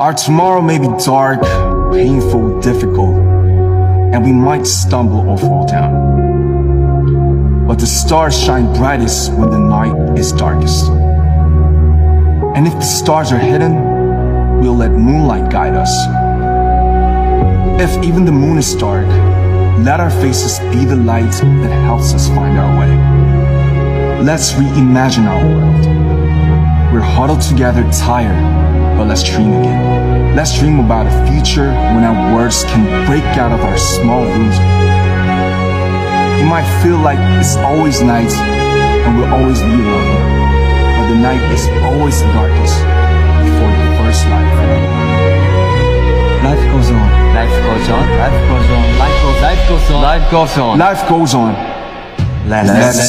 Our tomorrow may be dark, painful, difficult, and we might stumble or fall down. But the stars shine brightest when the night is darkest. And if the stars are hidden, we'll let moonlight guide us. If even the moon is dark, let our faces be the light that helps us find our way. Let's reimagine our world. We're huddled together, tired, but let's dream again. Let's dream about a future when our words can break out of our small rooms. It might feel like it's always night and we'll always be alone. But the night is always the darkest before the first light. Life goes on. Life goes on. Life goes on. Life goes, life goes on. Life goes on. Life goes on. Let's, Let's